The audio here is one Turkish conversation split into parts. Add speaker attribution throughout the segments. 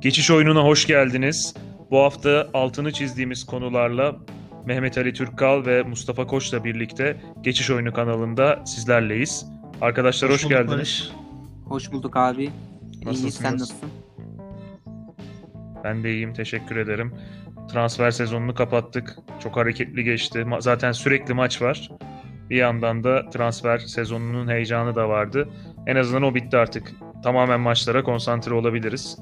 Speaker 1: Geçiş oyununa hoş geldiniz. Bu hafta altını çizdiğimiz konularla Mehmet Ali Türkkal ve Mustafa Koç'la birlikte Geçiş Oyunu kanalında sizlerleyiz. Arkadaşlar hoş, hoş geldiniz. Barış.
Speaker 2: Hoş bulduk abi. İyi sen nasılsın?
Speaker 1: Ben de iyiyim teşekkür ederim. Transfer sezonunu kapattık. Çok hareketli geçti. Zaten sürekli maç var. Bir yandan da transfer sezonunun heyecanı da vardı. En azından o bitti artık. Tamamen maçlara konsantre olabiliriz.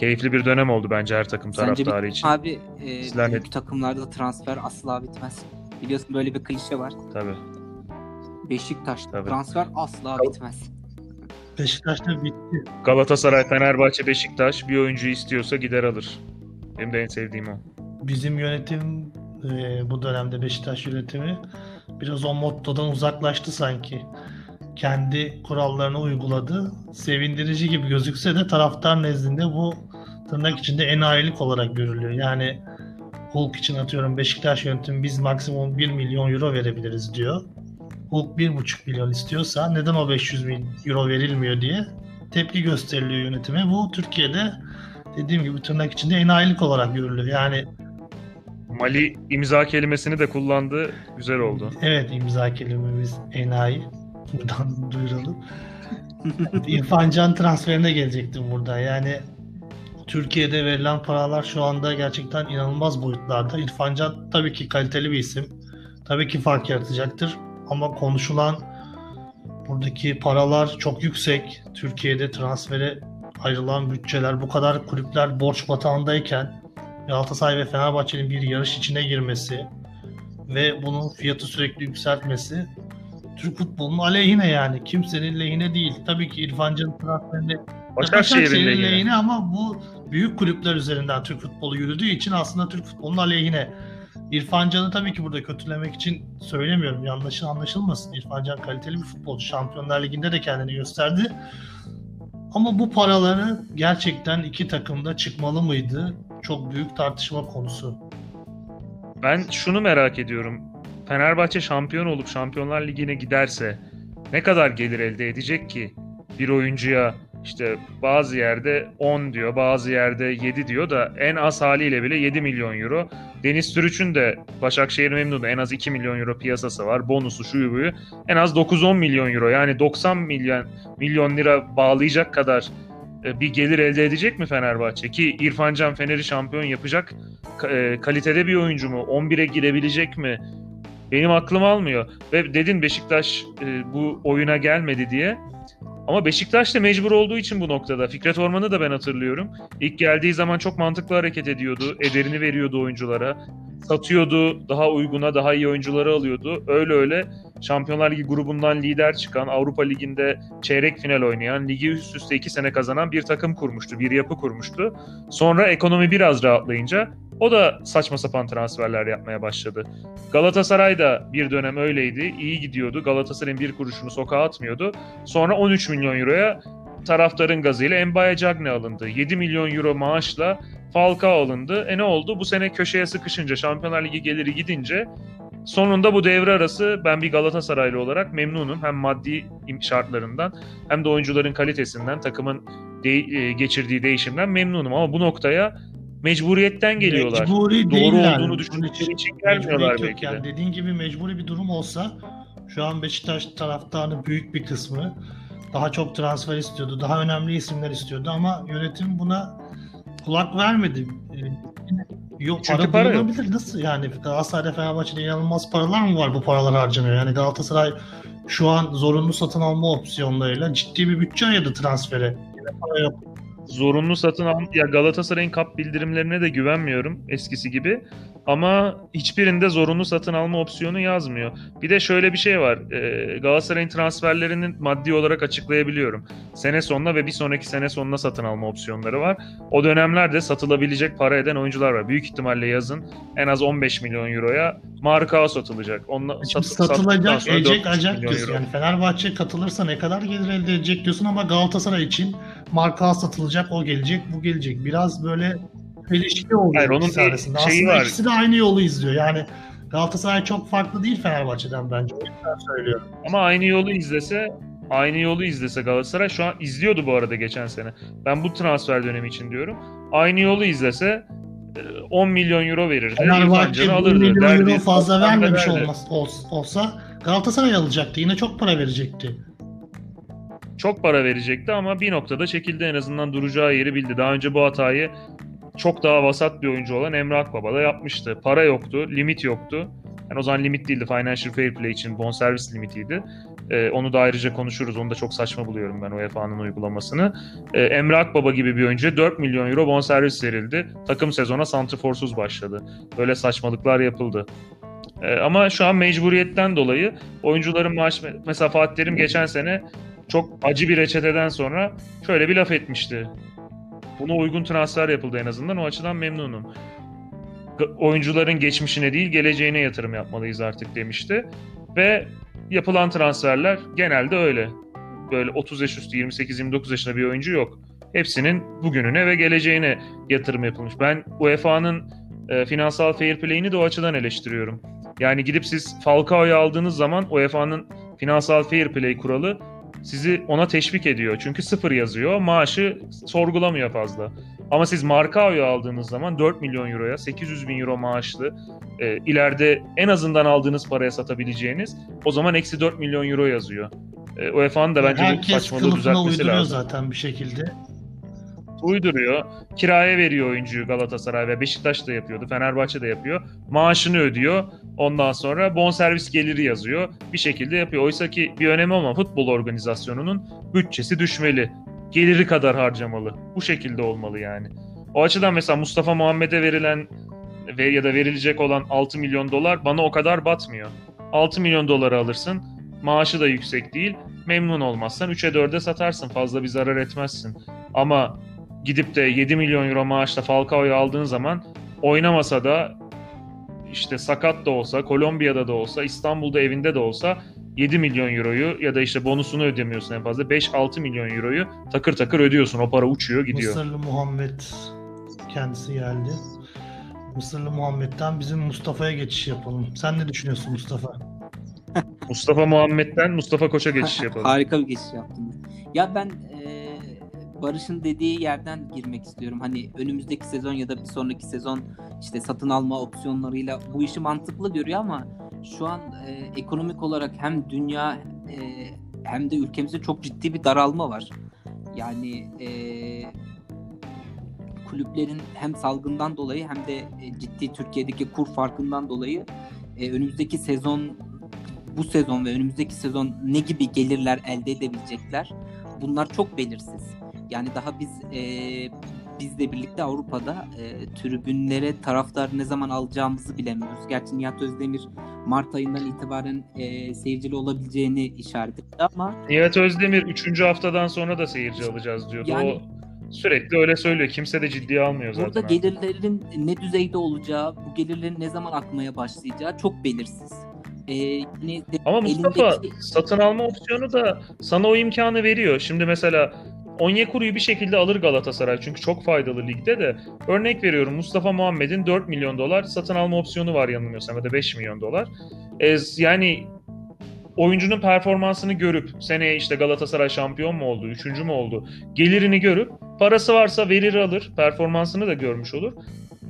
Speaker 1: Keyifli bir dönem oldu bence her takım taraftarı için.
Speaker 2: Abi e, Sizler büyük ne... takımlarda transfer asla bitmez. Biliyorsun böyle bir klişe var.
Speaker 1: Tabii.
Speaker 2: Beşiktaş Tabii. transfer asla Gal- bitmez.
Speaker 3: Beşiktaş'ta bitti.
Speaker 1: Galatasaray, Fenerbahçe, Beşiktaş bir oyuncu istiyorsa gider alır. Benim de en sevdiğim o.
Speaker 3: Bizim yönetim e, bu dönemde Beşiktaş yönetimi biraz o mottodan uzaklaştı sanki. Kendi kurallarını uyguladı. Sevindirici gibi gözükse de taraftar nezdinde bu tırnak içinde enayilik olarak görülüyor. Yani Hulk için atıyorum Beşiktaş yönetimi biz maksimum 1 milyon euro verebiliriz diyor. Hulk 1,5 milyon istiyorsa neden o 500 bin euro verilmiyor diye tepki gösteriliyor yönetime. Bu Türkiye'de dediğim gibi tırnak içinde enayilik olarak görülüyor. Yani
Speaker 1: Mali imza kelimesini de kullandı. Güzel oldu.
Speaker 3: Evet imza kelimemiz enayi. Buradan duyuralım. İrfan Can transferine gelecektim burada. Yani Türkiye'de verilen paralar şu anda gerçekten inanılmaz boyutlarda. İrfan tabii ki kaliteli bir isim. Tabii ki fark yaratacaktır. Ama konuşulan buradaki paralar çok yüksek. Türkiye'de transfere ayrılan bütçeler bu kadar kulüpler borç batağındayken Galatasaray ve Fenerbahçe'nin bir yarış içine girmesi ve bunun fiyatı sürekli yükseltmesi Türk futbolunun aleyhine yani. Kimsenin lehine değil. Tabii ki İrfan Can transferinde
Speaker 1: Başakşehir'in lehine. lehine
Speaker 3: ama bu büyük kulüpler üzerinden Türk futbolu yürüdüğü için aslında Türk futbolunun aleyhine. İrfan Can'ı tabii ki burada kötülemek için söylemiyorum. Yanlış anlaşılmasın. İrfan Can kaliteli bir futbolcu. Şampiyonlar Ligi'nde de kendini gösterdi. Ama bu paraları gerçekten iki takımda çıkmalı mıydı? Çok büyük tartışma konusu.
Speaker 1: Ben şunu merak ediyorum. Fenerbahçe şampiyon olup Şampiyonlar Ligi'ne giderse ne kadar gelir elde edecek ki bir oyuncuya işte bazı yerde 10 diyor, bazı yerde 7 diyor da en az haliyle bile 7 milyon euro. Deniz Türüç'ün de Başakşehir memnunu en az 2 milyon euro piyasası var. Bonusu şu buyu en az 9-10 milyon euro. Yani 90 milyon milyon lira bağlayacak kadar e, bir gelir elde edecek mi Fenerbahçe? Ki İrfan Can Fener'i şampiyon yapacak e, kalitede bir oyuncu mu? 11'e girebilecek mi? Benim aklım almıyor. Ve dedin Beşiktaş e, bu oyuna gelmedi diye. Ama Beşiktaş da mecbur olduğu için bu noktada. Fikret Orman'ı da ben hatırlıyorum. İlk geldiği zaman çok mantıklı hareket ediyordu. Ederini veriyordu oyunculara. Satıyordu. Daha uyguna, daha iyi oyuncuları alıyordu. Öyle öyle Şampiyonlar Ligi grubundan lider çıkan, Avrupa Ligi'nde çeyrek final oynayan, ligi üst üste iki sene kazanan bir takım kurmuştu. Bir yapı kurmuştu. Sonra ekonomi biraz rahatlayınca o da saçma sapan transferler yapmaya başladı. Galatasaray da bir dönem öyleydi. İyi gidiyordu. Galatasaray'ın bir kuruşunu sokağa atmıyordu. Sonra 13 milyon euroya taraftarın gazıyla Mbaye Cagne alındı. 7 milyon euro maaşla Falcao alındı. E ne oldu? Bu sene köşeye sıkışınca Şampiyonlar Ligi geliri gidince sonunda bu devre arası ben bir Galatasaraylı olarak memnunum. Hem maddi şartlarından hem de oyuncuların kalitesinden, takımın de- e, geçirdiği değişimden memnunum. Ama bu noktaya mecburiyetten geliyorlar.
Speaker 3: Mecburi
Speaker 1: Doğru olduğunu düşündükleri için gelmiyorlar belki
Speaker 3: yani.
Speaker 1: de.
Speaker 3: Dediğin gibi mecburi bir durum olsa şu an Beşiktaş taraftarının büyük bir kısmı daha çok transfer istiyordu. Daha önemli isimler istiyordu ama yönetim buna kulak vermedi. Ee, yok Çünkü para, para bulunabilir. Nasıl yani Galatasaray'da Fenerbahçe'de inanılmaz paralar mı var bu paralar harcanıyor? Yani Galatasaray şu an zorunlu satın alma opsiyonlarıyla ciddi bir bütçe ayırdı transfere. Yine para yok
Speaker 1: zorunlu satın al ya Galatasaray'ın kap bildirimlerine de güvenmiyorum eskisi gibi. Ama hiçbirinde zorunlu satın alma opsiyonu yazmıyor. Bir de şöyle bir şey var. E, Galatasaray'ın transferlerinin maddi olarak açıklayabiliyorum. Sene sonuna ve bir sonraki sene sonuna satın alma opsiyonları var. O dönemlerde satılabilecek para eden oyuncular var. Büyük ihtimalle yazın en az 15 milyon euroya Marka satılacak.
Speaker 3: Onunla, sat, satılacak, gelecek acak diyorsun. Yani Fenerbahçe katılırsa ne kadar gelir elde edecek diyorsun ama Galatasaray için Marka satılacak, o gelecek, bu gelecek. Biraz böyle çelişki oluyor Hayır, onun ikisi arasında. Aslında var. ikisi de aynı yolu izliyor. Yani Galatasaray çok farklı değil Fenerbahçe'den bence. O yüzden söylüyorum.
Speaker 1: Ama aynı yolu izlese aynı yolu izlese Galatasaray şu an izliyordu bu arada geçen sene. Ben bu transfer dönemi için diyorum. Aynı yolu izlese e, 10 milyon euro verirdi.
Speaker 3: Fenerbahçe
Speaker 1: Can'ı
Speaker 3: 1
Speaker 1: alırdı.
Speaker 3: milyon
Speaker 1: Derdi,
Speaker 3: euro fazla vermemiş olmaz, ol- olsa Galatasaray alacaktı. Yine çok para verecekti.
Speaker 1: Çok para verecekti ama bir noktada çekildi en azından duracağı yeri bildi. Daha önce bu hatayı çok daha vasat bir oyuncu olan Emre Akbaba da yapmıştı. Para yoktu, limit yoktu. Yani o zaman limit değildi. Financial Fair Play için bonservis limitiydi. Ee, onu da ayrıca konuşuruz. Onu da çok saçma buluyorum ben UEFA'nın uygulamasını. Ee, Emre Akbaba gibi bir oyuncuya 4 milyon euro bonservis verildi. Takım sezona santrforsuz başladı. Böyle saçmalıklar yapıldı. Ee, ama şu an mecburiyetten dolayı oyuncuların maaş... Mesela Fatih Terim geçen sene çok acı bir reçeteden sonra şöyle bir laf etmişti. Buna uygun transfer yapıldı en azından. O açıdan memnunum. Oyuncuların geçmişine değil geleceğine yatırım yapmalıyız artık demişti. Ve yapılan transferler genelde öyle. Böyle 30 yaş üstü 28-29 yaşında bir oyuncu yok. Hepsinin bugününe ve geleceğine yatırım yapılmış. Ben UEFA'nın e, finansal fair play'ini de o açıdan eleştiriyorum. Yani gidip siz Falcao'yu aldığınız zaman UEFA'nın finansal fair play kuralı sizi ona teşvik ediyor. Çünkü sıfır yazıyor. Maaşı sorgulamıyor fazla. Ama siz Marcao'yu aldığınız zaman 4 milyon euroya 800 bin euro maaşlı e, ileride en azından aldığınız paraya satabileceğiniz o zaman eksi 4 milyon euro yazıyor. E, UEFA'nın da bence bu
Speaker 3: Herkes
Speaker 1: saçmalığı
Speaker 3: kılıfına
Speaker 1: düzeltmesi lazım.
Speaker 3: zaten bir şekilde.
Speaker 1: Uyduruyor. Kiraya veriyor oyuncuyu Galatasaray ve Beşiktaş da yapıyordu. Fenerbahçe de yapıyor. Maaşını ödüyor. Ondan sonra bonservis geliri yazıyor. Bir şekilde yapıyor. Oysa ki bir önemi olma futbol organizasyonunun bütçesi düşmeli. Geliri kadar harcamalı. Bu şekilde olmalı yani. O açıdan mesela Mustafa Muhammed'e verilen ve ya da verilecek olan 6 milyon dolar bana o kadar batmıyor. 6 milyon doları alırsın. Maaşı da yüksek değil. Memnun olmazsan 3'e 4'e satarsın. Fazla bir zarar etmezsin. Ama gidip de 7 milyon euro maaşla Falcao'yu aldığın zaman oynamasa da işte sakat da olsa, Kolombiya'da da olsa, İstanbul'da evinde de olsa 7 milyon euroyu ya da işte bonusunu ödemiyorsun en fazla 5-6 milyon euroyu takır takır ödüyorsun. O para uçuyor gidiyor.
Speaker 3: Mısırlı Muhammed kendisi geldi. Mısırlı Muhammed'den bizim Mustafa'ya geçiş yapalım. Sen ne düşünüyorsun Mustafa?
Speaker 1: Mustafa Muhammed'den Mustafa Koç'a geçiş yapalım.
Speaker 2: Harika bir geçiş yaptınız. Ya ben e, Barış'ın dediği yerden girmek istiyorum. Hani önümüzdeki sezon ya da bir sonraki sezon işte satın alma opsiyonlarıyla bu işi mantıklı görüyor ama şu an e, ekonomik olarak hem dünya e, hem de ülkemizde çok ciddi bir daralma var. Yani e, kulüplerin hem salgından dolayı hem de e, ciddi Türkiye'deki kur farkından dolayı e, önümüzdeki sezon bu sezon ve önümüzdeki sezon ne gibi gelirler elde edebilecekler? Bunlar çok belirsiz. Yani daha biz e, bizle birlikte Avrupa'da e, tribünlere taraftar ne zaman alacağımızı bilemiyoruz. Gerçi Nihat Özdemir Mart ayından itibaren e, seyircili olabileceğini işaret etti ama
Speaker 1: Nihat Özdemir 3. haftadan sonra da seyirci alacağız diyordu.
Speaker 2: Yani-
Speaker 1: o sürekli öyle söylüyor. Kimse de ciddiye almıyor zaten.
Speaker 2: burada gelirlerin ne düzeyde olacağı, bu gelirlerin ne zaman akmaya başlayacağı çok belirsiz. E, yani
Speaker 1: Ama Mustafa
Speaker 2: elindeki-
Speaker 1: satın alma opsiyonu da sana o imkanı veriyor. Şimdi mesela Onyekuru'yu bir şekilde alır Galatasaray çünkü çok faydalı ligde de. Örnek veriyorum Mustafa Muhammed'in 4 milyon dolar satın alma opsiyonu var yanılmıyorsam ya da 5 milyon dolar. E, yani oyuncunun performansını görüp seneye işte Galatasaray şampiyon mu oldu, üçüncü mü oldu gelirini görüp parası varsa verir alır, performansını da görmüş olur.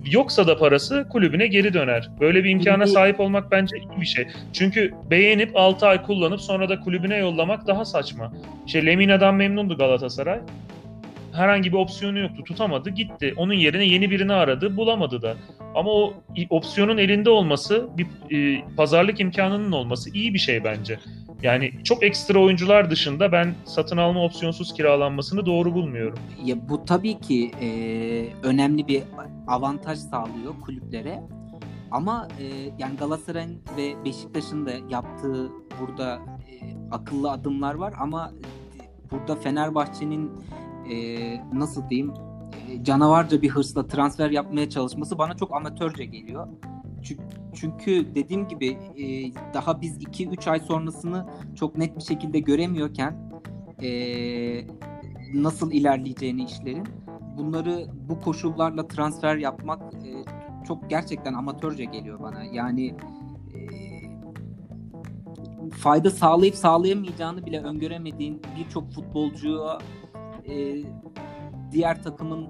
Speaker 1: Yoksa da parası kulübüne geri döner. Böyle bir imkana sahip olmak bence iyi bir şey. Çünkü beğenip 6 ay kullanıp sonra da kulübüne yollamak daha saçma. İşte Lemina'dan memnundu Galatasaray. Herhangi bir opsiyonu yoktu. Tutamadı gitti. Onun yerine yeni birini aradı. Bulamadı da. Ama o opsiyonun elinde olması, bir e, pazarlık imkanının olması iyi bir şey bence. Yani çok ekstra oyuncular dışında ben satın alma opsiyonsuz kiralanmasını doğru bulmuyorum.
Speaker 2: Ya bu tabii ki e, önemli bir avantaj sağlıyor kulüplere. Ama e, yani Galatasaray'ın ve Beşiktaş'ın da yaptığı burada e, akıllı adımlar var ama e, burada Fenerbahçe'nin e, nasıl diyeyim e, canavarca bir hırsla transfer yapmaya çalışması bana çok amatörce geliyor. Çünkü, dediğim gibi e, daha biz 2-3 ay sonrasını çok net bir şekilde göremiyorken e, nasıl ilerleyeceğini işlerin bunları bu koşullarla transfer yapmak e, çok gerçekten amatörce geliyor bana. Yani fayda sağlayıp sağlayamayacağını bile öngöremediğin birçok futbolcuya diğer takımın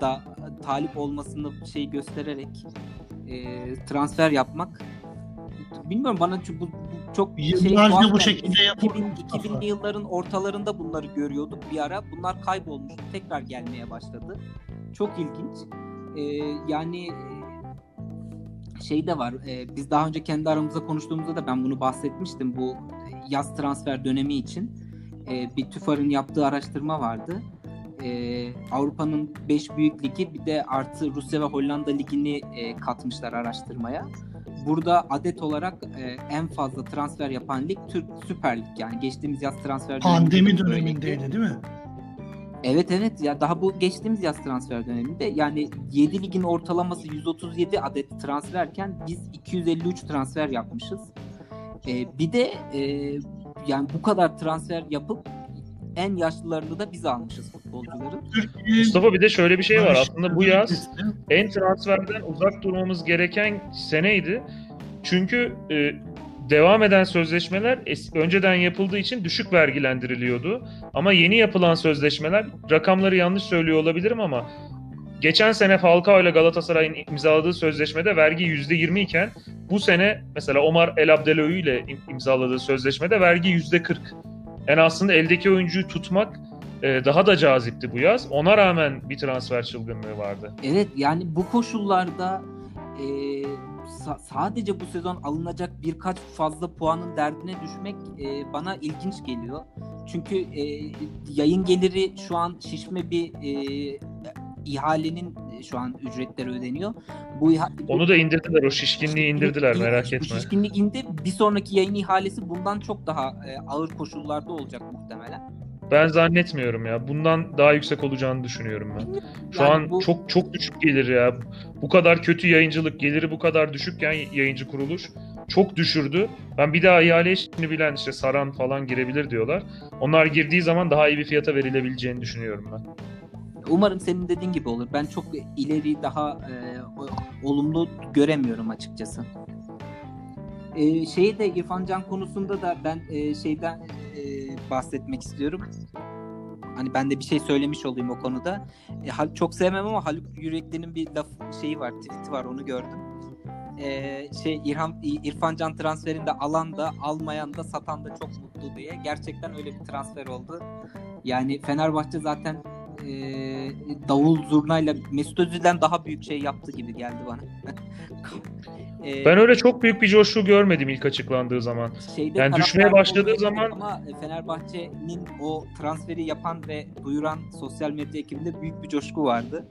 Speaker 2: da talip olmasını şey göstererek e, transfer yapmak bilmiyorum bana bu, bu çok şey
Speaker 3: Yıllarca
Speaker 2: tuhaf
Speaker 3: bu şekilde yapıldı.
Speaker 2: 2000, 2000'li yılların ortalarında bunları görüyorduk bir ara. Bunlar kaybolmuş. Tekrar gelmeye başladı. Çok ilginç. Ee, yani e, şey de var. e, biz daha önce kendi aramızda konuştuğumuzda da ben bunu bahsetmiştim. Bu yaz transfer dönemi için e, bir TÜFAR'ın yaptığı araştırma vardı. E, Avrupa'nın 5 büyük ligi bir de artı Rusya ve Hollanda ligini e, katmışlar araştırmaya. Burada adet olarak e, en fazla transfer yapan lig Türk Süper Lig yani geçtiğimiz yaz transfer
Speaker 3: Pandemi dönemindeydi değil mi?
Speaker 2: Evet evet ya daha bu geçtiğimiz yaz transfer döneminde yani 7 ligin ortalaması 137 adet transferken biz 253 transfer yapmışız. Ee, bir de e, yani bu kadar transfer yapıp en yaşlılarını da biz almışız futbolcuların.
Speaker 1: Mustafa bir de şöyle bir şey var. Aslında bu yaz en transferden uzak durmamız gereken seneydi. Çünkü e, devam eden sözleşmeler es- önceden yapıldığı için düşük vergilendiriliyordu. Ama yeni yapılan sözleşmeler rakamları yanlış söylüyor olabilirim ama geçen sene Falcao ile Galatasaray'ın imzaladığı sözleşmede vergi %20 iken bu sene mesela Omar El Abdeloğlu ile im- imzaladığı sözleşmede vergi %40. Yani aslında eldeki oyuncuyu tutmak e, daha da cazipti bu yaz. Ona rağmen bir transfer çılgınlığı vardı.
Speaker 2: Evet yani bu koşullarda e, sa- sadece bu sezon alınacak birkaç fazla puanın derdine düşmek e, bana ilginç geliyor. Çünkü e, yayın geliri şu an şişme bir e, ihalenin e, şu an ücretleri ödeniyor. Bu iha-
Speaker 1: Onu da indirdiler. O şişkinliği indirdiler merak
Speaker 2: Bu
Speaker 1: etme.
Speaker 2: şişkinlik indi. Bir sonraki yayın ihalesi bundan çok daha e, ağır koşullarda olacak muhtemelen.
Speaker 1: Ben zannetmiyorum ya. Bundan daha yüksek olacağını düşünüyorum ben. Şu
Speaker 2: Yani
Speaker 1: an
Speaker 2: bu-
Speaker 1: çok çok düşük gelir ya. Bu kadar kötü yayıncılık, geliri bu kadar düşükken yayıncı kuruluş çok düşürdü. Ben bir daha ihale işini bilen işte Saran falan girebilir diyorlar. Onlar girdiği zaman daha iyi bir fiyata verilebileceğini düşünüyorum ben.
Speaker 2: Umarım senin dediğin gibi olur. Ben çok ileri daha e, olumlu göremiyorum açıkçası. E, şeyi de İrfan Can konusunda da ben e, şeyden e, bahsetmek istiyorum. Hani ben de bir şey söylemiş olayım o konuda. E, çok sevmem ama Haluk Yürekli'nin bir laf şeyi var, tweet'i var onu gördüm. E, şey İrhan, İrfan Can transferinde alan da almayan da satan da çok mutlu diye. Gerçekten öyle bir transfer oldu. Yani Fenerbahçe zaten e, davul zurnayla Mesut Özil'den daha büyük şey yaptı gibi geldi bana. E,
Speaker 1: Ben öyle çok büyük bir coşku görmedim ilk açıklandığı zaman.
Speaker 2: şeyde
Speaker 1: yani düşmeye başladığı zaman-
Speaker 2: ama Fenerbahçe'nin o transferi yapan ve duyuran sosyal medya ekibinde büyük bir coşku vardı.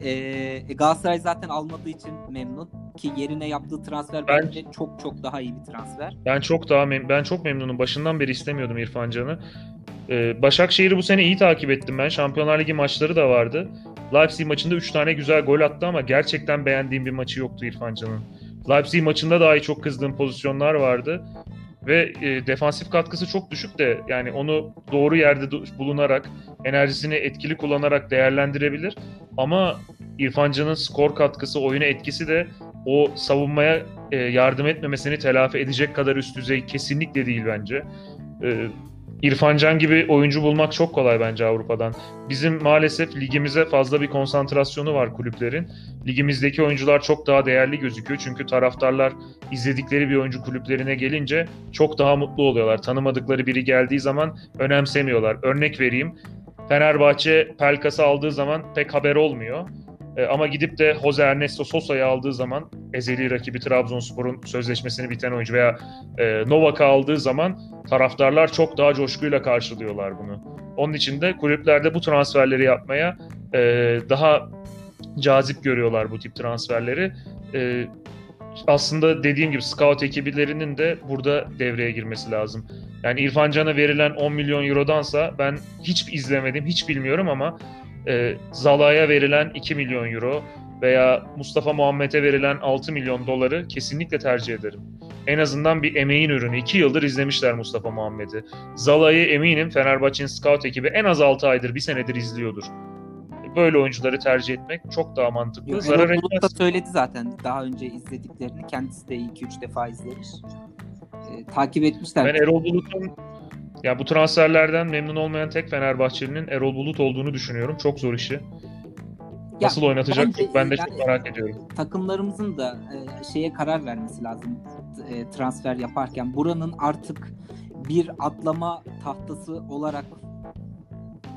Speaker 2: Ee, Galatasaray zaten almadığı için memnun ki yerine yaptığı transfer
Speaker 1: Ben-
Speaker 2: bence çok çok daha iyi bir transfer.
Speaker 1: Ben çok daha mem- ben çok memnunum. Başından beri istemiyordum İrfan Can'ı. Ee, Başakşehir'i bu sene iyi takip ettim ben. Şampiyonlar Ligi maçları da vardı. Leipzig maçında 3 tane güzel gol attı ama gerçekten beğendiğim bir maçı yoktu İrfan Can'ın. Leipzig maçında dahi çok kızdığım pozisyonlar vardı. Ve e, defansif katkısı çok düşük de yani onu doğru yerde bulunarak, enerjisini etkili kullanarak değerlendirebilir. Ama İrfan Can'ın skor katkısı, oyuna etkisi de o savunmaya e, yardım etmemesini telafi edecek kadar üst düzey kesinlikle değil bence. E, İrfan Can gibi oyuncu bulmak çok kolay bence Avrupa'dan. Bizim maalesef ligimize fazla bir konsantrasyonu var kulüplerin. Ligimizdeki oyuncular çok daha değerli gözüküyor. Çünkü taraftarlar izledikleri bir oyuncu kulüplerine gelince çok daha mutlu oluyorlar. Tanımadıkları biri geldiği zaman önemsemiyorlar. Örnek vereyim. Fenerbahçe Pelkas'ı aldığı zaman pek haber olmuyor. E, ama gidip de Jose Ernesto Sosa'yı aldığı zaman ezeli rakibi Trabzonspor'un sözleşmesini biten oyuncu veya e, Novak'ı aldığı zaman taraftarlar çok daha coşkuyla karşılıyorlar bunu. Onun için de kulüplerde bu transferleri yapmaya e, daha cazip görüyorlar bu tip transferleri. E, aslında dediğim gibi scout ekibilerinin de burada devreye girmesi lazım. Yani İrfan Can'a verilen 10 milyon eurodansa ben hiç izlemedim, hiç bilmiyorum ama e, Zala'ya verilen 2 milyon euro veya Mustafa Muhammed'e verilen 6 milyon doları kesinlikle tercih ederim. En azından bir emeğin ürünü. 2 yıldır izlemişler Mustafa Muhammed'i. Zala'yı eminim Fenerbahçe'nin scout ekibi en az 6 aydır, bir senedir izliyordur. Böyle oyuncuları tercih etmek çok daha mantıklı. Zarar
Speaker 2: Erol Bulut da
Speaker 1: etmez.
Speaker 2: söyledi zaten daha önce izlediklerini. Kendisi de 2-3 defa izlemiş. Ee, takip etmişler.
Speaker 1: Ben Erol Bulut'un ya bu transferlerden memnun olmayan tek Fenerbahçeli'nin Erol Bulut olduğunu düşünüyorum. Çok zor işi.
Speaker 2: Ya,
Speaker 1: Nasıl oynatacak
Speaker 2: bence,
Speaker 1: ben de
Speaker 2: yani-
Speaker 1: çok merak ediyorum.
Speaker 2: takımlarımızın da e, şeye karar vermesi lazım e, transfer yaparken. Buranın artık bir atlama tahtası olarak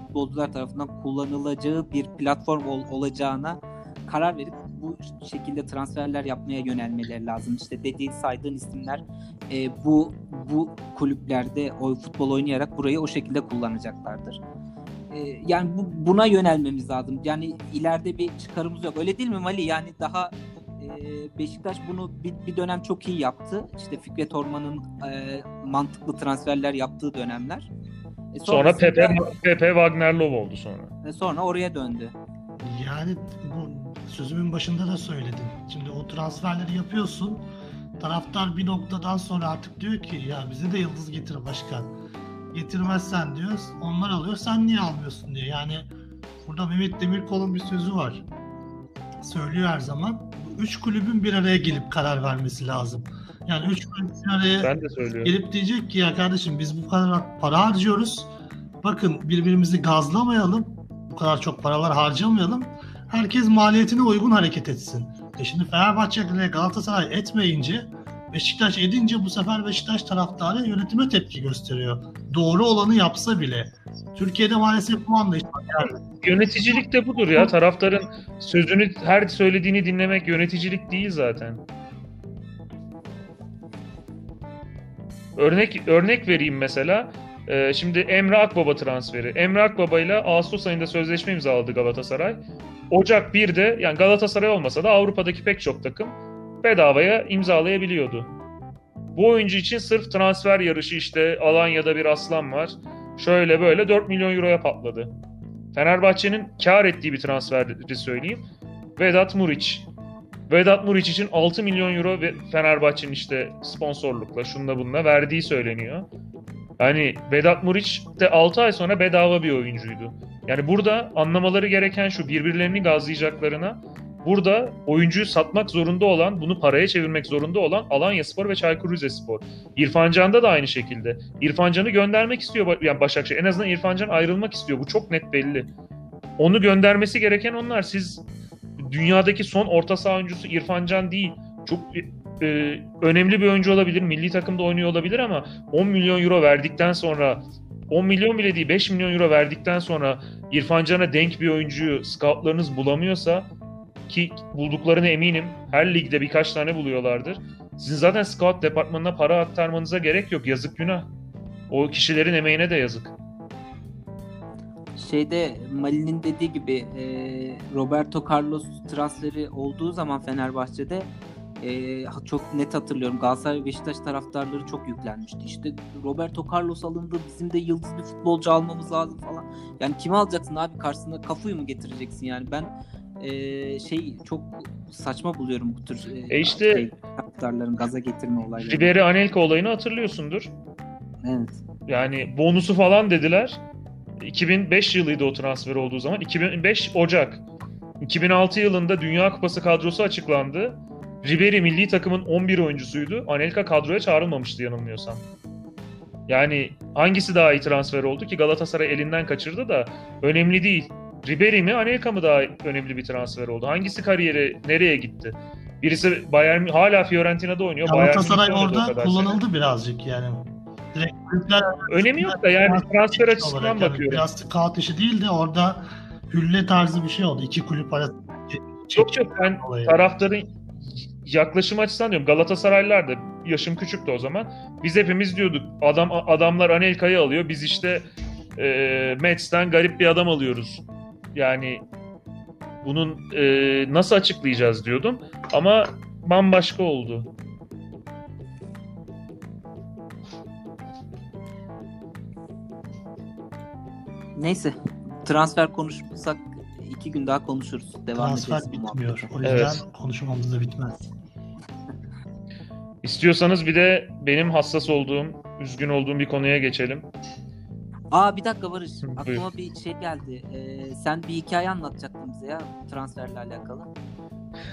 Speaker 2: futbolcular tarafından kullanılacağı bir platform ol- olacağına karar verip bu şekilde transferler yapmaya yönelmeleri lazım. İşte dediğin saydığın isimler e, bu bu kulüplerde o futbol oynayarak burayı o şekilde kullanacaklardır. E, yani bu, buna yönelmemiz lazım. Yani ileride bir çıkarımız yok. Öyle değil mi Mali? Yani daha e, Beşiktaş bunu bir, bir dönem çok iyi yaptı. İşte Fikret Orman'ın e, mantıklı transferler yaptığı dönemler. E,
Speaker 1: Sonra Pepe, Pepe Wagner-Love oldu sonra.
Speaker 2: e, sonra oraya döndü.
Speaker 3: Yani bu sözümün başında da söyledim. Şimdi o transferleri yapıyorsun. Taraftar bir noktadan sonra artık diyor ki ya bize de yıldız getir başkan. Getirmezsen diyoruz. Onlar alıyor sen niye almıyorsun diyor. Yani burada Mehmet Demirkol'un bir sözü var. Söylüyor her zaman. Üç kulübün bir araya gelip karar vermesi lazım. Yani üç kulüp bir araya gelip diyecek ki ya kardeşim biz bu kadar para harcıyoruz. Bakın birbirimizi gazlamayalım. Bu kadar çok paralar harcamayalım. Herkes maliyetine uygun hareket etsin. E şimdi Fenerbahçe ile Galatasaray etmeyince Beşiktaş edince bu sefer Beşiktaş taraftarı yönetime tepki gösteriyor. Doğru olanı yapsa bile. Türkiye'de maalesef bu anlayış var. Yani
Speaker 1: Yöneticilik de budur ya. Taraftarın sözünü her söylediğini dinlemek yöneticilik değil zaten. Örnek örnek vereyim mesela. Ee, şimdi Emre Akbaba transferi. Emre Akbaba ile Ağustos ayında sözleşme imzaladı Galatasaray. Ocak 1'de yani Galatasaray olmasa da Avrupa'daki pek çok takım bedavaya imzalayabiliyordu. Bu oyuncu için sırf transfer yarışı işte Alanya'da bir aslan var. Şöyle böyle 4 milyon euroya patladı. Fenerbahçe'nin kar ettiği bir transferi söyleyeyim. Vedat Muriç. Vedat Muriç için 6 milyon euro ve Fenerbahçe'nin işte sponsorlukla şunla bununla verdiği söyleniyor. Yani Vedat Muriç de 6 ay sonra bedava bir oyuncuydu. Yani burada anlamaları gereken şu birbirlerini gazlayacaklarına burada oyuncuyu satmak zorunda olan, bunu paraya çevirmek zorunda olan Alanya Spor ve Çaykur Rizespor. İrfan Can'da da aynı şekilde. İrfan Can'ı göndermek istiyor yani Başakşehir. En azından İrfan Can ayrılmak istiyor. Bu çok net belli. Onu göndermesi gereken onlar. Siz dünyadaki son orta saha oyuncusu İrfan Can değil. Çok e, önemli bir oyuncu olabilir. Milli takımda oynuyor olabilir ama 10 milyon euro verdikten sonra 10 milyon bile değil 5 milyon euro verdikten sonra İrfan Can'a denk bir oyuncuyu scoutlarınız bulamıyorsa ki bulduklarına eminim her ligde birkaç tane buluyorlardır. Sizin zaten scout departmanına para aktarmanıza gerek yok. Yazık günah. O kişilerin emeğine de yazık.
Speaker 2: Şeyde Mali'nin dediği gibi e, Roberto Carlos transferi olduğu zaman Fenerbahçe'de e, çok net hatırlıyorum. Galatasaray Beşiktaş taraftarları çok yüklenmişti. İşte Roberto Carlos alındı bizim de yıldız bir futbolcu almamız lazım falan. Yani kimi alacaksın abi karşısında Kafu'yu mu getireceksin yani ben e, şey çok saçma buluyorum bu tür
Speaker 1: E işte-
Speaker 2: şey, taraftarların gaza getirme olayları.
Speaker 1: Ribery Anelka olayını hatırlıyorsundur.
Speaker 2: Evet.
Speaker 1: Yani bonusu falan dediler. 2005 yılıydı o transfer olduğu zaman. 2005 Ocak. 2006 yılında Dünya Kupası kadrosu açıklandı. Ribery milli takımın 11 oyuncusuydu. Anelka kadroya çağrılmamıştı yanılmıyorsam. Yani hangisi daha iyi transfer oldu ki Galatasaray elinden kaçırdı da önemli değil. Ribery mi Anelka mı daha önemli bir transfer oldu? Hangisi kariyeri nereye gitti? Birisi Bayern hala Fiorentina'da oynuyor.
Speaker 3: Galatasaray orada kullanıldı birazcık yani. Direkt kulüpler
Speaker 1: Önemi yok da yani transfer açısından
Speaker 3: olarak yani
Speaker 1: bakıyorum.
Speaker 3: Biraz scout işi değil de orada hülle tarzı bir şey oldu. İki kulüp arasında.
Speaker 1: Çok çok ben
Speaker 3: olayı.
Speaker 1: taraftarın yaklaşım açısından diyorum. Galatasaraylılar da yaşım küçüktü o zaman. Biz hepimiz diyorduk adam adamlar Anelka'yı alıyor. Biz işte e, Mets'ten garip bir adam alıyoruz. Yani bunun e, nasıl açıklayacağız diyordum. Ama bambaşka oldu.
Speaker 2: Neyse transfer konuşsak iki gün daha konuşuruz. Devam
Speaker 3: Transfer
Speaker 2: bu
Speaker 3: bitmiyor. O yüzden
Speaker 1: Evet.
Speaker 3: konuşmamız da bitmez.
Speaker 1: İstiyorsanız bir de benim hassas olduğum, üzgün olduğum bir konuya geçelim.
Speaker 2: Aa bir dakika Barış.
Speaker 1: Hı,
Speaker 2: Aklıma bir şey geldi. Ee, sen bir hikaye anlatacaktın bize ya transferle alakalı.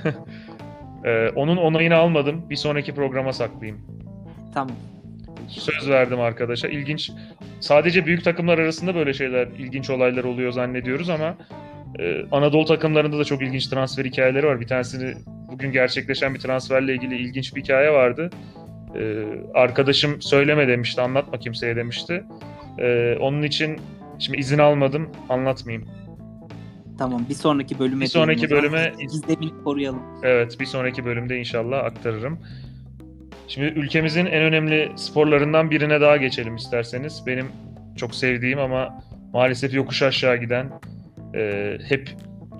Speaker 1: Ee, onun onayını almadım. Bir sonraki programa saklayayım.
Speaker 2: Tamam.
Speaker 1: söz verdim arkadaşa. İlginç. Sadece büyük takımlar arasında böyle şeyler, ilginç olaylar oluyor zannediyoruz ama e, Anadolu takımlarında da çok ilginç transfer hikayeleri var. Bir tanesini bugün gerçekleşen bir transferle ilgili ilginç bir hikaye vardı. E, arkadaşım söyleme demişti, anlatma kimseye demişti. E, onun için şimdi izin almadım, anlatmayayım.
Speaker 2: Tamam bir sonraki bölüme
Speaker 1: Bir sonraki bölüme-
Speaker 2: gizlemini koruyalım.
Speaker 1: Evet, bir sonraki bölümde inşallah aktarırım. Şimdi ülkemizin en önemli sporlarından birine daha geçelim isterseniz. Benim çok sevdiğim ama maalesef yokuş aşağı giden, e, hep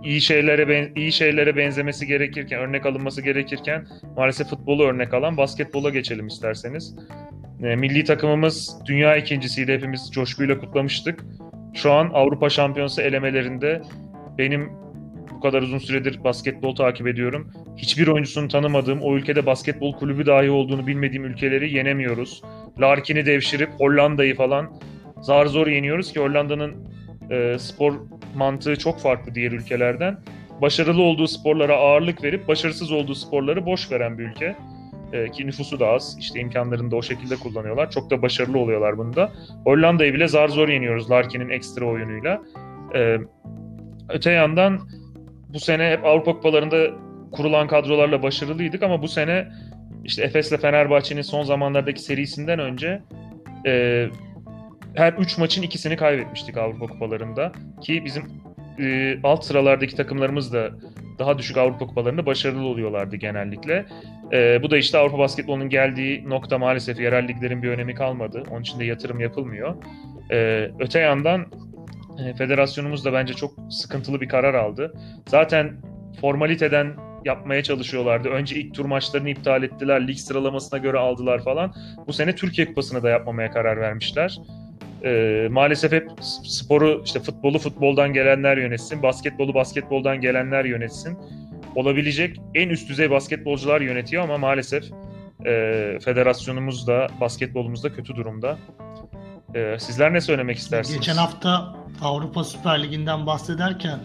Speaker 1: iyi şeylere ben, iyi şeylere benzemesi gerekirken, örnek alınması gerekirken maalesef futbolu örnek alan basketbola geçelim isterseniz. E, milli takımımız dünya ikincisiydi. Hepimiz coşkuyla kutlamıştık. Şu an Avrupa Şampiyonası elemelerinde benim bu kadar uzun süredir basketbol takip ediyorum. Hiçbir oyuncusunu tanımadığım, o ülkede basketbol kulübü dahi olduğunu bilmediğim ülkeleri yenemiyoruz. Larkin'i devşirip Hollanda'yı falan zar zor yeniyoruz ki Hollanda'nın e, spor mantığı çok farklı diğer ülkelerden. Başarılı olduğu sporlara ağırlık verip başarısız olduğu sporları boş veren bir ülke. E, ki nüfusu da az. İşte imkanlarını da o şekilde kullanıyorlar. Çok da başarılı oluyorlar bunda. Hollanda'yı bile zar zor yeniyoruz Larkin'in ekstra oyunuyla. E, öte yandan bu sene hep Avrupa Kupalarında kurulan kadrolarla başarılıydık ama bu sene işte Efes'le Fenerbahçe'nin son zamanlardaki serisinden önce e, her 3 maçın ikisini kaybetmiştik Avrupa Kupalarında ki bizim e, alt sıralardaki takımlarımız da daha düşük Avrupa Kupalarında başarılı oluyorlardı genellikle. E, bu da işte Avrupa basketbolunun geldiği nokta maalesef yerel liglerin bir önemi kalmadı. Onun için de yatırım yapılmıyor. E, öte yandan e, federasyonumuz da bence çok sıkıntılı bir karar aldı. Zaten formaliteden yapmaya çalışıyorlardı. Önce ilk tur maçlarını iptal ettiler. Lig sıralamasına göre aldılar falan. Bu sene Türkiye Kupası'nı da yapmamaya karar vermişler. Ee, maalesef hep sporu, işte futbolu futboldan gelenler yönetsin, basketbolu basketboldan gelenler yönetsin. Olabilecek en üst düzey basketbolcular yönetiyor ama maalesef e, federasyonumuz da basketbolumuz da kötü durumda. Ee, sizler ne söylemek istersiniz?
Speaker 3: Geçen hafta Avrupa Süper Ligi'nden bahsederken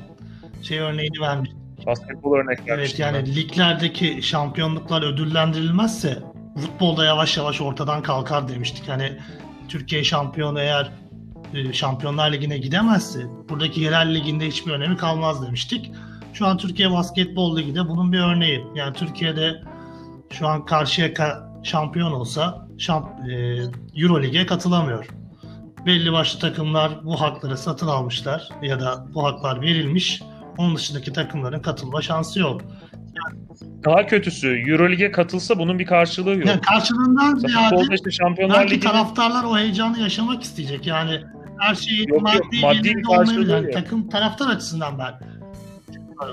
Speaker 3: şey örneğini vermiş.
Speaker 1: Basketbol örnek
Speaker 3: Evet
Speaker 1: vermiştim
Speaker 3: yani
Speaker 1: ben.
Speaker 3: liglerdeki şampiyonluklar ödüllendirilmezse futbolda yavaş yavaş ortadan kalkar demiştik. Hani Türkiye şampiyonu eğer e, Şampiyonlar Ligi'ne gidemezse buradaki yerel liginde hiçbir önemi kalmaz demiştik. Şu an Türkiye Basketbol Ligi de bunun bir örneği. Yani Türkiye'de şu an Karşıyaka şampiyon olsa şamp, e, Euro Lig'e katılamıyor. Belli başlı takımlar bu hakları satın almışlar ya da bu haklar verilmiş. Onun dışındaki takımların katılma şansı yok.
Speaker 1: Daha kötüsü Eurolig'e katılsa bunun bir karşılığı yok.
Speaker 3: Yani karşılığından ziyade
Speaker 1: işte Şampiyonlar
Speaker 3: belki
Speaker 1: Ligi'nin
Speaker 3: taraftarlar o heyecanı yaşamak isteyecek. Yani her şeyi
Speaker 1: Yok, yok,
Speaker 3: maddi,
Speaker 1: maddi
Speaker 3: elinde
Speaker 1: karşılığı
Speaker 3: olmayabilir. Yani
Speaker 1: yok.
Speaker 3: takım taraftar açısından ben.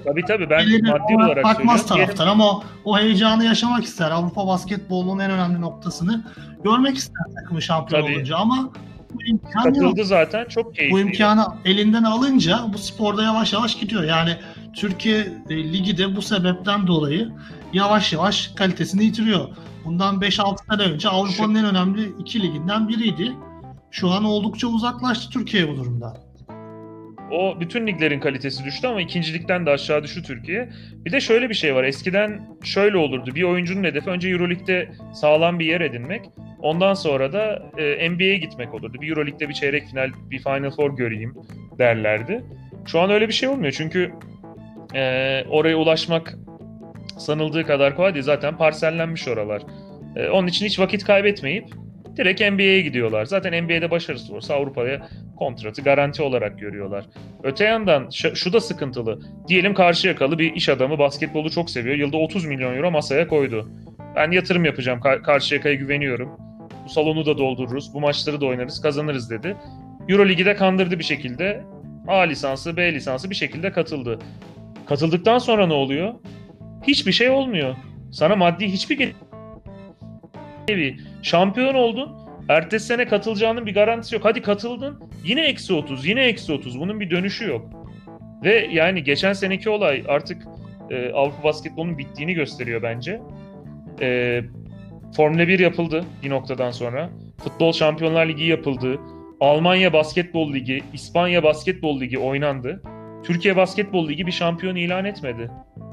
Speaker 1: tabii tabii ben
Speaker 3: Ellerine
Speaker 1: maddi
Speaker 3: olarak
Speaker 1: olarak
Speaker 3: bakmaz taraftar ama o heyecanı yaşamak ister. Avrupa basketbolunun en önemli noktasını görmek ister takımı şampiyon
Speaker 1: Tabii.
Speaker 3: olunca ama bu imkan yok.
Speaker 1: Katıldı zaten çok
Speaker 3: Bu
Speaker 1: keyifli.
Speaker 3: imkanı elinden alınca bu sporda yavaş yavaş gidiyor. Yani Türkiye e, Ligi de bu sebepten dolayı yavaş yavaş kalitesini yitiriyor. Bundan 5-6 sene önce Avrupa'nın en önemli iki liginden biriydi. Şu an oldukça uzaklaştı Türkiye bu durumda.
Speaker 1: O bütün liglerin kalitesi düştü ama ikincilikten de aşağı düştü Türkiye. Bir de şöyle bir şey var. Eskiden şöyle olurdu. Bir oyuncunun hedefi önce Euroleague'de sağlam bir yer edinmek. Ondan sonra da e, NBA'ye gitmek olurdu. Bir Euroleague'de bir çeyrek final, bir Final Four göreyim derlerdi. Şu an öyle bir şey olmuyor. Çünkü e, oraya ulaşmak sanıldığı kadar kolay değil. Zaten parsellenmiş oralar. E, onun için hiç vakit kaybetmeyip direkt NBA'ye gidiyorlar. Zaten NBA'de başarısız olursa Avrupa'ya kontratı garanti olarak görüyorlar. Öte yandan şu, da sıkıntılı. Diyelim Karşıyakalı bir iş adamı basketbolu çok seviyor. Yılda 30 milyon euro masaya koydu. Ben yatırım yapacağım. Kar- Karşıyaka'ya güveniyorum. Bu salonu da doldururuz. Bu maçları da oynarız. Kazanırız dedi. Euroligi de kandırdı bir şekilde. A lisansı, B lisansı bir şekilde katıldı. Katıldıktan sonra ne oluyor? Hiçbir şey olmuyor. Sana maddi hiçbir gel- Şampiyon oldun. Ertesi sene katılacağının bir garantisi yok. Hadi katıldın. Yine eksi 30. Yine eksi 30. Bunun bir dönüşü yok. Ve yani geçen seneki olay artık e, Avrupa basketbolunun bittiğini gösteriyor bence. E, Formula 1 yapıldı bir noktadan sonra. Futbol Şampiyonlar Ligi yapıldı. Almanya Basketbol Ligi, İspanya Basketbol Ligi oynandı. Türkiye Basketbol Ligi bir şampiyon ilan etmedi.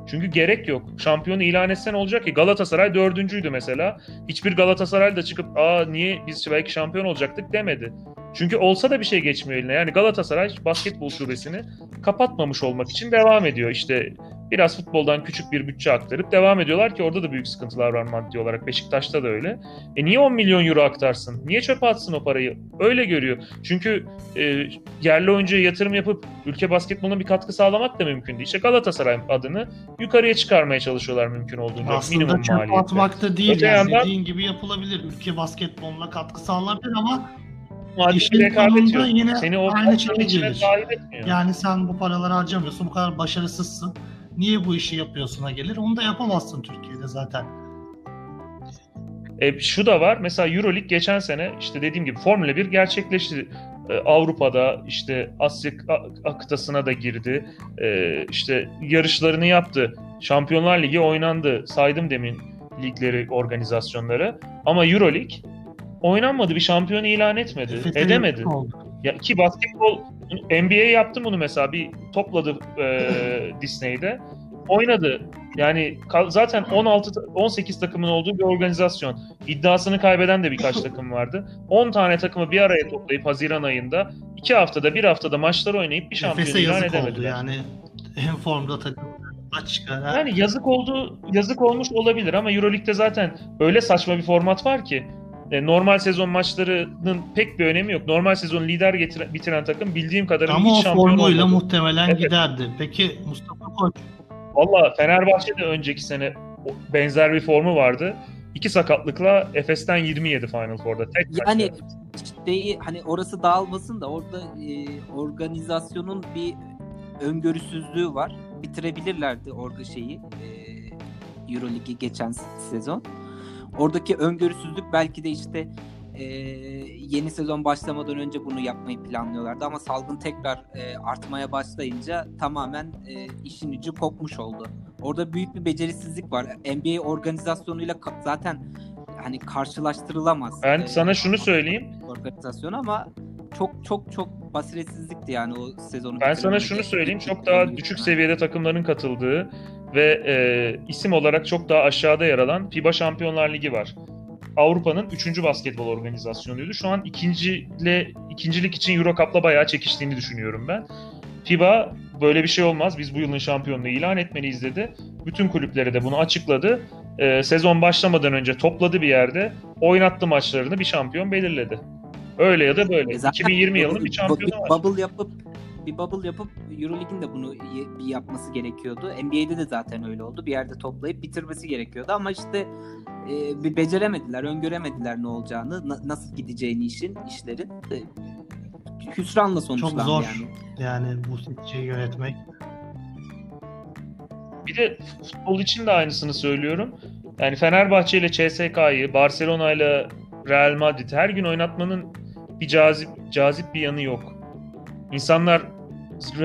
Speaker 1: Çünkü gerek yok. Şampiyonu ilan etsen olacak ki Galatasaray dördüncüydü mesela. Hiçbir Galatasaray da çıkıp aa niye biz belki şampiyon olacaktık demedi. Çünkü olsa da bir şey geçmiyor eline. Yani Galatasaray basketbol şubesini kapatmamış olmak için devam ediyor. İşte biraz futboldan küçük bir bütçe aktarıp devam ediyorlar ki orada da büyük sıkıntılar var maddi olarak. Beşiktaş'ta da öyle. E niye 10 milyon euro aktarsın? Niye çöpe atsın o parayı? Öyle görüyor. Çünkü e, yerli oyuncuya yatırım yapıp ülke basketboluna bir katkı sağlamak da mümkün değil. İşte Galatasaray adını yukarıya çıkarmaya çalışıyorlar mümkün olduğunca.
Speaker 3: Aslında
Speaker 1: minimum
Speaker 3: çöp
Speaker 1: maliyetle.
Speaker 3: atmak da değil.
Speaker 1: Öte
Speaker 3: yani.
Speaker 1: yandan-
Speaker 3: Dediğin gibi yapılabilir. Ülke basketboluna katkı sağlanabilir ama
Speaker 1: Maddi rekabet yok.
Speaker 3: yine
Speaker 1: Seni o
Speaker 3: aynı
Speaker 1: etmiyor.
Speaker 3: yani sen bu paraları harcamıyorsun. Bu kadar başarısızsın. Niye bu işi yapıyorsun'a gelir. Onu da yapamazsın Türkiye'de zaten.
Speaker 1: E, şu da var. Mesela EuroLeague geçen sene işte dediğim gibi Formula 1 gerçekleşti. E, Avrupa'da işte Asya kıtasına da girdi. E, işte yarışlarını yaptı. Şampiyonlar Ligi oynandı. Saydım demin ligleri, organizasyonları. Ama EuroLeague oynanmadı. Bir şampiyon ilan etmedi.
Speaker 3: EFT
Speaker 1: Edemedi.
Speaker 3: oldu.
Speaker 1: Ya ki basketbol NBA yaptı bunu mesela bir topladı e, Disney'de. Oynadı. Yani zaten 16 ta- 18 takımın olduğu bir organizasyon. İddiasını kaybeden de birkaç takım vardı. 10 tane takımı bir araya toplayıp Haziran ayında 2 haftada bir haftada maçlar oynayıp bir şampiyon ilan edemediler.
Speaker 3: yani. En formda takım açık. Yani,
Speaker 1: Yani yazık oldu, yazık olmuş olabilir ama EuroLeague'de zaten öyle saçma bir format var ki normal sezon maçlarının pek bir önemi yok. Normal sezon lider getiren, bitiren takım bildiğim kadarıyla
Speaker 3: ama
Speaker 1: hiç
Speaker 3: o
Speaker 1: şampiyon
Speaker 3: formuyla
Speaker 1: olmadı.
Speaker 3: muhtemelen
Speaker 1: Evet.
Speaker 3: giderdi. Peki Mustafa Koç
Speaker 1: Valla Fenerbahçe'de önceki sene o- benzer bir formu vardı. İki sakatlıkla Efes'ten 27 Final Four'da. Tek
Speaker 2: Yani şey hani orası dağılmasın da orada e, organizasyonun bir öngörüsüzlüğü var. Bitirebilirlerdi orada şeyi e, Euroligi geçen sezon. Oradaki öngörüsüzlük belki de işte e, yeni sezon başlamadan önce bunu yapmayı planlıyorlardı ama salgın tekrar e, artmaya başlayınca tamamen e, işin ucu kopmuş oldu. Orada büyük bir becerisizlik var. NBA organizasyonuyla ka- zaten hani karşılaştırılamaz.
Speaker 1: Ben
Speaker 2: e,
Speaker 1: sana şunu söyleyeyim.
Speaker 2: organizasyon ama çok çok çok basiretsizlikti yani o sezonu.
Speaker 1: Ben sana şunu söyleyeyim. Çok daha düşük seviyede takımların katıldığı ve e, isim olarak çok daha aşağıda yer alan FIBA Şampiyonlar Ligi var. Avrupa'nın 3. basketbol organizasyonuydu. Şu an ikinciyle, ikincilik için Euro Cup'la bayağı çekiştiğini düşünüyorum ben. FIBA böyle bir şey olmaz. Biz bu yılın şampiyonluğu ilan etmeliyiz dedi. Bütün kulüplere de bunu açıkladı. E, sezon başlamadan önce topladı bir yerde. Oynattı maçlarını bir şampiyon belirledi. Öyle ya da böyle.
Speaker 2: Zaten
Speaker 1: 2020 yılının bir şampiyonu var.
Speaker 2: Bubble yapıp bir bubble yapıp Euroleague'in de bunu bir yapması gerekiyordu. NBA'de de zaten öyle oldu. Bir yerde toplayıp bitirmesi gerekiyordu ama işte e, bir beceremediler, öngöremediler ne olacağını, na- nasıl gideceğini işin, işlerin. E, hüsranla sonuçlandı
Speaker 3: çok zor
Speaker 2: yani.
Speaker 3: yani bu şeyi yönetmek.
Speaker 1: Bir de futbol için de aynısını söylüyorum. Yani Fenerbahçe ile CSK'yı, Barcelona ile Real Madrid her gün oynatmanın bir cazip cazip bir yanı yok. İnsanlar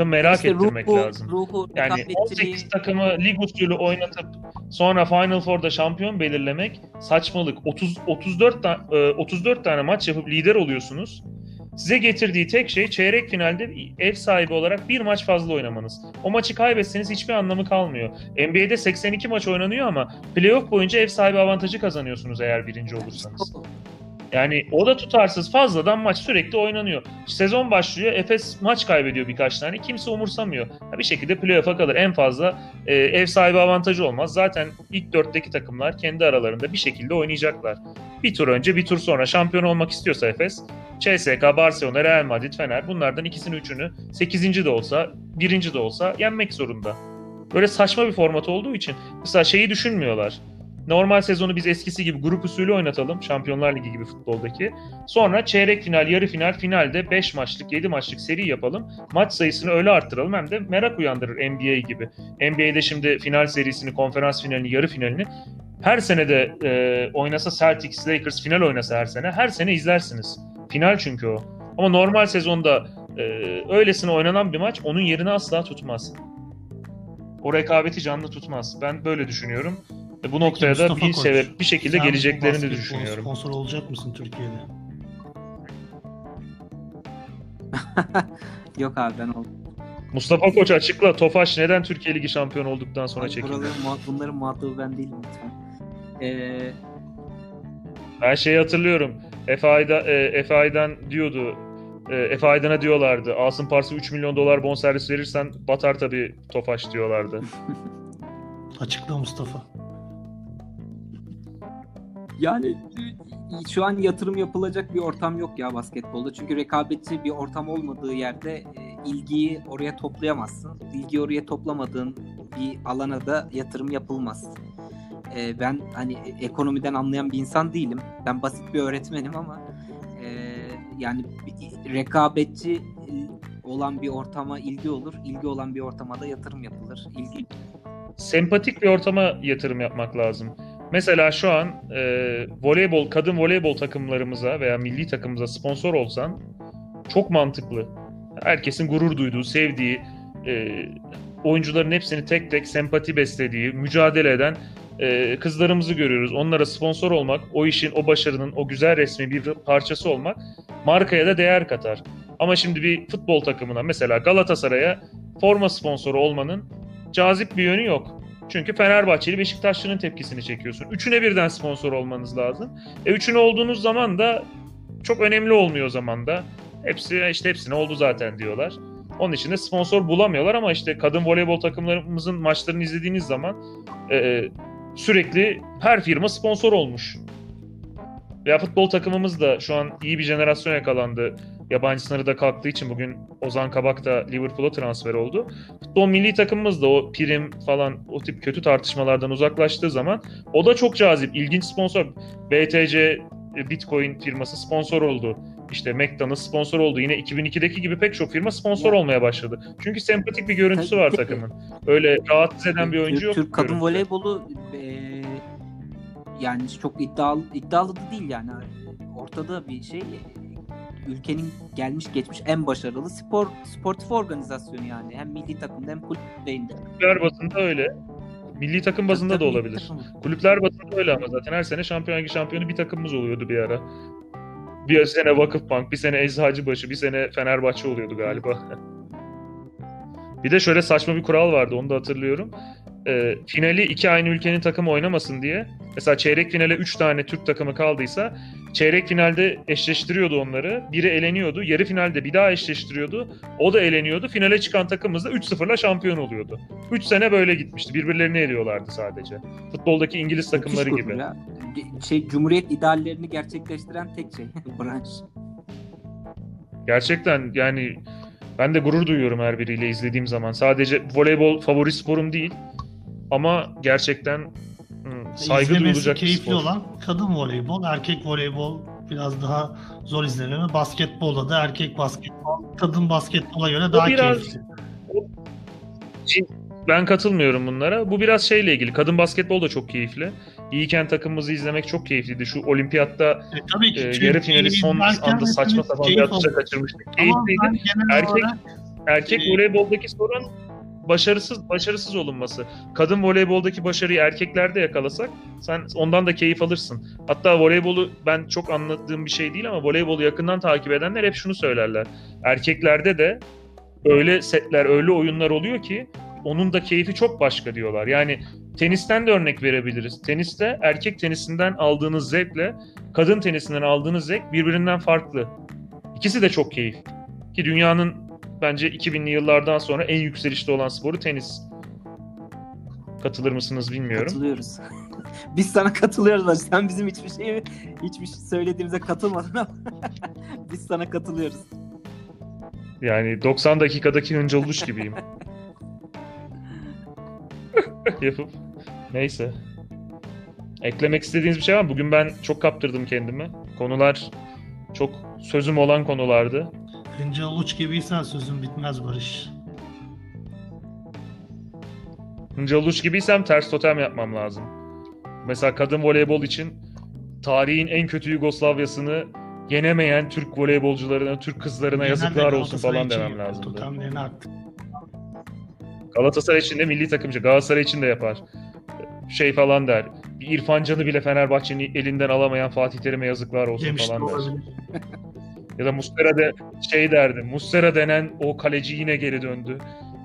Speaker 1: merak
Speaker 2: İşte
Speaker 1: ettirmek
Speaker 2: ruhu,
Speaker 1: lazım.
Speaker 2: Ruhu,
Speaker 1: Yani
Speaker 2: rekabetçiliği-
Speaker 1: 18 takımı lig usulü oynatıp sonra Final Four'da şampiyon belirlemek saçmalık. 30 34 ta- e, 34 tane maç yapıp lider oluyorsunuz. Size getirdiği tek şey çeyrek finalde ev sahibi olarak bir maç fazla oynamanız. O maçı kaybetseniz hiçbir anlamı kalmıyor. NBA'de 82 maç oynanıyor ama playoff boyunca ev sahibi avantajı kazanıyorsunuz eğer birinci olursanız. Yani o da tutarsız fazladan maç sürekli oynanıyor. Sezon başlıyor Efes maç kaybediyor birkaç tane kimse umursamıyor. Bir şekilde playoff'a kalır. En fazla e, ev sahibi avantajı olmaz. Zaten ilk dörtteki takımlar kendi aralarında bir şekilde oynayacaklar. Bir tur önce bir tur sonra şampiyon olmak istiyorsa Efes CSK, Barcelona, Real Madrid, Fener bunlardan ikisini üçünü 8. de olsa, birinci de olsa yenmek zorunda. Böyle saçma bir format olduğu için mesela şeyi düşünmüyorlar. Normal sezonu biz eskisi gibi grup usulü oynatalım. Şampiyonlar Ligi gibi futboldaki. Sonra çeyrek final, yarı final, finalde 5 maçlık, 7 maçlık seri yapalım. Maç sayısını öyle arttıralım hem de merak uyandırır NBA gibi. NBA'de şimdi final serisini, konferans finalini, yarı finalini her sene de e, oynasa Celtics, Lakers final oynasa her sene her sene izlersiniz. Final çünkü o. Ama normal sezonda e, öylesine oynanan bir maç onun yerini asla tutmaz. O rekabeti canlı tutmaz. Ben böyle düşünüyorum. Ve bu noktaya da
Speaker 3: Mustafa
Speaker 1: bir
Speaker 3: Koç,
Speaker 1: sebep bir şekilde
Speaker 3: Sen
Speaker 1: geleceklerini de düşünüyorum.
Speaker 3: Sponsor olacak mısın Türkiye'de?
Speaker 2: Yok abi ben oldum.
Speaker 1: Mustafa Koç açıkla. Tofaş neden Türkiye Ligi şampiyonu olduktan sonra
Speaker 2: Ay,
Speaker 1: çekildi?
Speaker 2: buraların muha- bunların muhatabı ben değilim lütfen. Ee,
Speaker 1: Ben şeyi hatırlıyorum. Efe, Ayda, e, Efe Aydan diyordu. E, Efe Aydan'a diyorlardı. Asım Pars'a 3 milyon dolar bonservis verirsen batar tabii Tofaş diyorlardı.
Speaker 3: Açıkla Mustafa.
Speaker 2: Yani şu an yatırım yapılacak bir ortam yok ya basketbolda. Çünkü rekabetçi bir ortam olmadığı yerde e, ilgiyi oraya toplayamazsın. İlgiyi oraya toplamadığın bir alana da yatırım yapılmaz. E, ben hani e- ekonomiden anlayan bir insan değilim. Ben basit bir öğretmenim ama yani rekabetçi olan bir ortama ilgi olur. İlgi olan bir ortama da yatırım yapılır. İlgi
Speaker 1: Sempatik bir ortama yatırım yapmak lazım. Mesela şu an e, voleybol, kadın voleybol takımlarımıza veya milli takımımıza sponsor olsan çok mantıklı. Herkesin gurur duyduğu, sevdiği, e, oyuncuların hepsini tek tek sempati beslediği, mücadele eden e, kızlarımızı görüyoruz. Onlara sponsor olmak, o işin, o başarının, o güzel resmi bir parçası olmak markaya da değer katar. Ama şimdi bir futbol takımına mesela Galatasaray'a forma sponsoru olmanın cazip bir yönü yok. Çünkü Fenerbahçeli Beşiktaşlı'nın tepkisini çekiyorsun. Üçüne birden sponsor olmanız lazım. E üçüne olduğunuz zaman da çok önemli olmuyor o zaman da. Hepsi işte hepsine oldu zaten diyorlar. Onun için de sponsor bulamıyorlar ama işte kadın voleybol takımlarımızın maçlarını izlediğiniz zaman e, sürekli her firma sponsor olmuş. Veya futbol takımımız da şu an iyi bir jenerasyon yakalandı. Yabancı sınırı da kalktığı için bugün Ozan Kabak da Liverpool'a transfer oldu. Futbol milli takımımız da o prim falan o tip kötü tartışmalardan uzaklaştığı zaman o da çok cazip, ilginç sponsor. BTC e, Bitcoin firması sponsor oldu. İşte McDonald's sponsor oldu. Yine 2002'deki gibi pek çok firma sponsor
Speaker 2: Ya.
Speaker 1: olmaya başladı. Çünkü sempatik bir görüntüsü
Speaker 2: Tabii,
Speaker 1: var takımın. Öyle rahatsız eden bir oyuncu
Speaker 2: Türk,
Speaker 1: yok.
Speaker 2: Türk kadın
Speaker 1: görüntüde.
Speaker 2: voleybolu e, yani çok iddialı iddialı da değil yani ortada bir şey ülkenin gelmiş geçmiş en başarılı spor sportif organizasyonu yani hem milli takımda hem kulüp düzeyinde.
Speaker 1: Kulüpler bazında öyle. Milli takım bazında da
Speaker 2: Tabii, milli
Speaker 1: olabilir.
Speaker 2: takım.
Speaker 1: Kulüpler bazında öyle ama zaten her sene şampiyon ligi şampiyonu bir takımımız oluyordu bir ara. Bir sene Vakıfbank, bir sene Eczacıbaşı, bir sene Fenerbahçe oluyordu galiba. bir de şöyle saçma bir kural vardı onu da hatırlıyorum. Ee, finali iki aynı ülkenin takımı oynamasın diye. Mesela çeyrek finale 3 tane Türk takımı kaldıysa çeyrek finalde eşleştiriyordu onları. Biri eleniyordu. Yarı finalde bir daha eşleştiriyordu. O da eleniyordu. Finale çıkan takımımız da 3-0'la şampiyon oluyordu. 3 sene böyle gitmişti. Birbirlerini eliyorlardı sadece. Futboldaki İngiliz takımları gibi.
Speaker 2: ya. Şey Cumhuriyet ideallerini gerçekleştiren tek şey branş.
Speaker 1: Gerçekten yani ben de gurur duyuyorum her biriyle izlediğim zaman. Sadece voleybol favori sporum değil ama gerçekten hmm, saygı
Speaker 3: İzlemesi
Speaker 1: duyulacak bir
Speaker 3: keyifli
Speaker 1: spor.
Speaker 3: olan kadın voleybol, erkek voleybol biraz daha zor izlenir. Basketbolda da erkek basketbol, kadın basketbola göre daha
Speaker 1: biraz-
Speaker 3: keyifli.
Speaker 1: Ben katılmıyorum bunlara. Bu biraz şeyle ilgili. Kadın basketbol da çok keyifli. İyiyken takımımızı izlemek çok keyifliydi. Şu olimpiyatta
Speaker 3: E, tabii ki
Speaker 1: e, yarı finali son anda saçma sapan bir atışa kaçırmıştık. Keyifliydi. Erkek-
Speaker 3: olarak
Speaker 1: Erkek
Speaker 3: Ee,
Speaker 1: voleyboldaki sorun başarısız başarısız olunması. Kadın voleyboldaki başarıyı erkeklerde yakalasak sen ondan da keyif alırsın. Hatta voleybolu ben çok anladığım bir şey değil ama voleybolu yakından takip edenler hep şunu söylerler. Erkeklerde de öyle setler, öyle oyunlar oluyor ki onun da keyfi çok başka diyorlar. Yani tenisten de örnek verebiliriz. Teniste erkek tenisinden aldığınız zevkle kadın tenisinden aldığınız zevk birbirinden farklı. İkisi de çok keyif. Ki dünyanın bence 2000'li yıllardan sonra en yükselişte olan sporu tenis. Katılır mısınız bilmiyorum.
Speaker 2: Katılıyoruz. Biz sana katılıyoruz Hacı. Sen bizim hiçbir şey hiçbir şey söylediğimize katılmadın ama biz sana katılıyoruz.
Speaker 1: Yani 90 dakikadaki Hıncal Uluç gibiyim. Yapıp. Neyse. Eklemek istediğiniz bir şey var mı? Bugün ben çok kaptırdım kendimi. Konular çok sözüm olan konulardı.
Speaker 3: Hınca uç gibiysen sözün bitmez Barış.
Speaker 1: Hıncal Uluç gibiysem ters totem yapmam lazım. Mesela kadın voleybol için tarihin en kötü Yugoslavyasını yenemeyen Türk voleybolcularına, Türk kızlarına
Speaker 3: Genelde
Speaker 1: yazıklar olsun falan demem lazım.
Speaker 3: Totemlerini artık.
Speaker 1: Galatasaray için de milli takımcı. Galatasaray için de yapar. Şey falan der. Bir İrfan Can'ı bile Fenerbahçe'nin elinden alamayan Fatih Terim'e yazıklar olsun
Speaker 3: Demiş de
Speaker 1: falan der. Ya da Muslera de şey derdi. Muslera denen o kaleci yine geri döndü.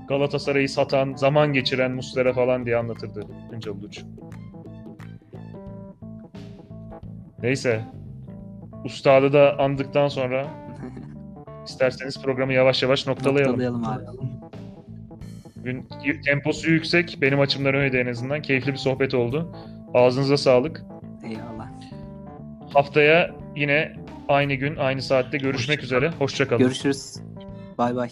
Speaker 1: Galatasaray'ı satan, zaman geçiren Muslera falan diye anlatırdı Hıncal Uluç. Neyse. Ustadı da andıktan sonra isterseniz programı yavaş yavaş noktalayalım.
Speaker 2: Noktalayalım abi.
Speaker 1: Bugün temposu yüksek. Benim açımdan öyleydi en azından. Keyifli bir sohbet oldu. Ağzınıza sağlık.
Speaker 2: Eyvallah.
Speaker 1: Haftaya yine aynı gün, aynı saatte görüşmek üzere. Hoşçakalın.
Speaker 2: Görüşürüz. Bay bay.